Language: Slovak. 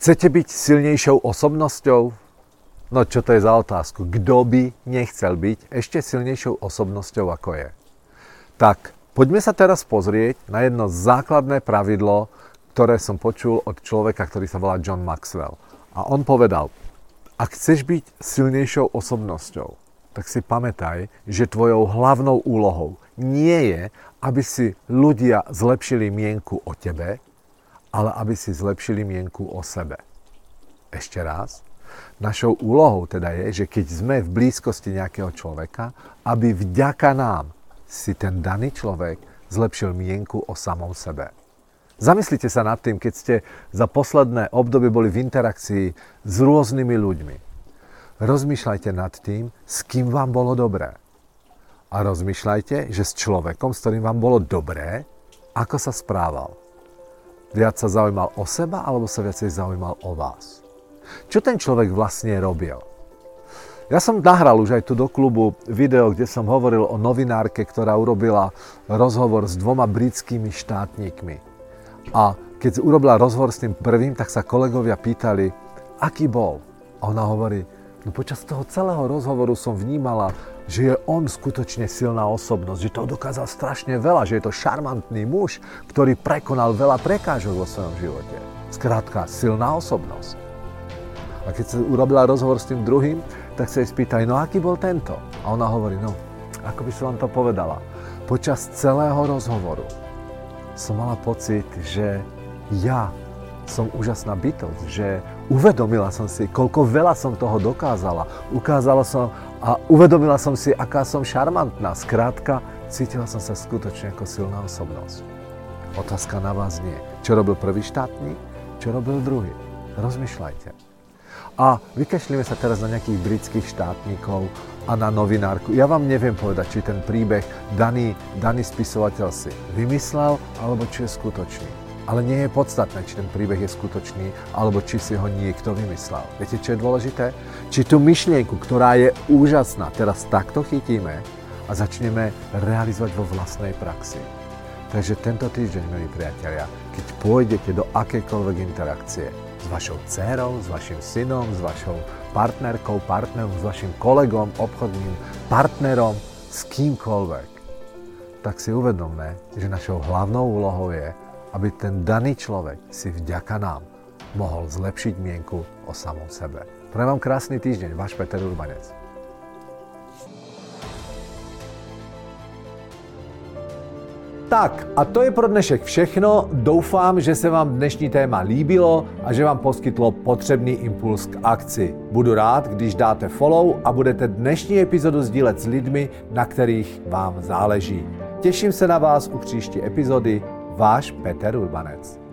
Chcete byť silnejšou osobnosťou? No čo to je za otázku? Kto by nechcel byť ešte silnejšou osobnosťou ako je? Tak, poďme sa teraz pozrieť na jedno základné pravidlo, ktoré som počul od človeka, ktorý sa volá John Maxwell. A on povedal, ak chceš byť silnejšou osobnosťou, tak si pamätaj, že tvojou hlavnou úlohou nie je, aby si ľudia zlepšili mienku o tebe, ale aby si zlepšili mienku o sebe. Ešte raz. Našou úlohou teda je, že keď sme v blízkosti nejakého človeka, aby vďaka nám si ten daný človek zlepšil mienku o samom sebe. Zamyslite sa nad tým, keď ste za posledné obdobie boli v interakcii s rôznymi ľuďmi. Rozmýšľajte nad tým, s kým vám bolo dobré. A rozmýšľajte, že s človekom, s ktorým vám bolo dobré, ako sa správal viac sa zaujímal o seba alebo sa viacej zaujímal o vás? Čo ten človek vlastne robil? Ja som nahral už aj tu do klubu video, kde som hovoril o novinárke, ktorá urobila rozhovor s dvoma britskými štátnikmi. A keď urobila rozhovor s tým prvým, tak sa kolegovia pýtali, aký bol. A ona hovorí, no počas toho celého rozhovoru som vnímala, že je on skutočne silná osobnosť, že to dokázal strašne veľa, že je to šarmantný muž, ktorý prekonal veľa prekážok vo svojom živote. Skrátka, silná osobnosť. A keď sa urobila rozhovor s tým druhým, tak sa jej spýtaj, no aký bol tento? A ona hovorí, no, ako by som vám to povedala, počas celého rozhovoru som mala pocit, že ja som úžasná bytosť, že uvedomila som si, koľko veľa som toho dokázala. Ukázala som a uvedomila som si, aká som šarmantná. Skrátka, cítila som sa skutočne ako silná osobnosť. Otázka na vás nie. Čo robil prvý štátnik? Čo robil druhý? Rozmýšľajte. A vykašlíme sa teraz na nejakých britských štátnikov a na novinárku. Ja vám neviem povedať, či ten príbeh daný, daný spisovateľ si vymyslel, alebo či je skutočný. Ale nie je podstatné, či ten príbeh je skutočný, alebo či si ho niekto vymyslel. Viete, čo je dôležité? Či tú myšlienku, ktorá je úžasná, teraz takto chytíme a začneme realizovať vo vlastnej praxi. Takže tento týždeň, milí priatelia, keď pôjdete do akékoľvek interakcie s vašou dcerou, s vašim synom, s vašou partnerkou, partnerom, s vašim kolegom, obchodným partnerom, s kýmkoľvek, tak si uvedomme, že našou hlavnou úlohou je, aby ten daný človek si vďaka nám mohol zlepšiť mienku o samom sebe. Prajem vám krásny týždeň, váš Peter Urbanec. Tak a to je pro dnešek všechno. Doufám, že se vám dnešní téma líbilo a že vám poskytlo potřebný impuls k akci. Budu rád, když dáte follow a budete dnešní epizodu sdílet s lidmi, na kterých vám záleží. Těším se na vás u příští epizody váš Peter Urbanec.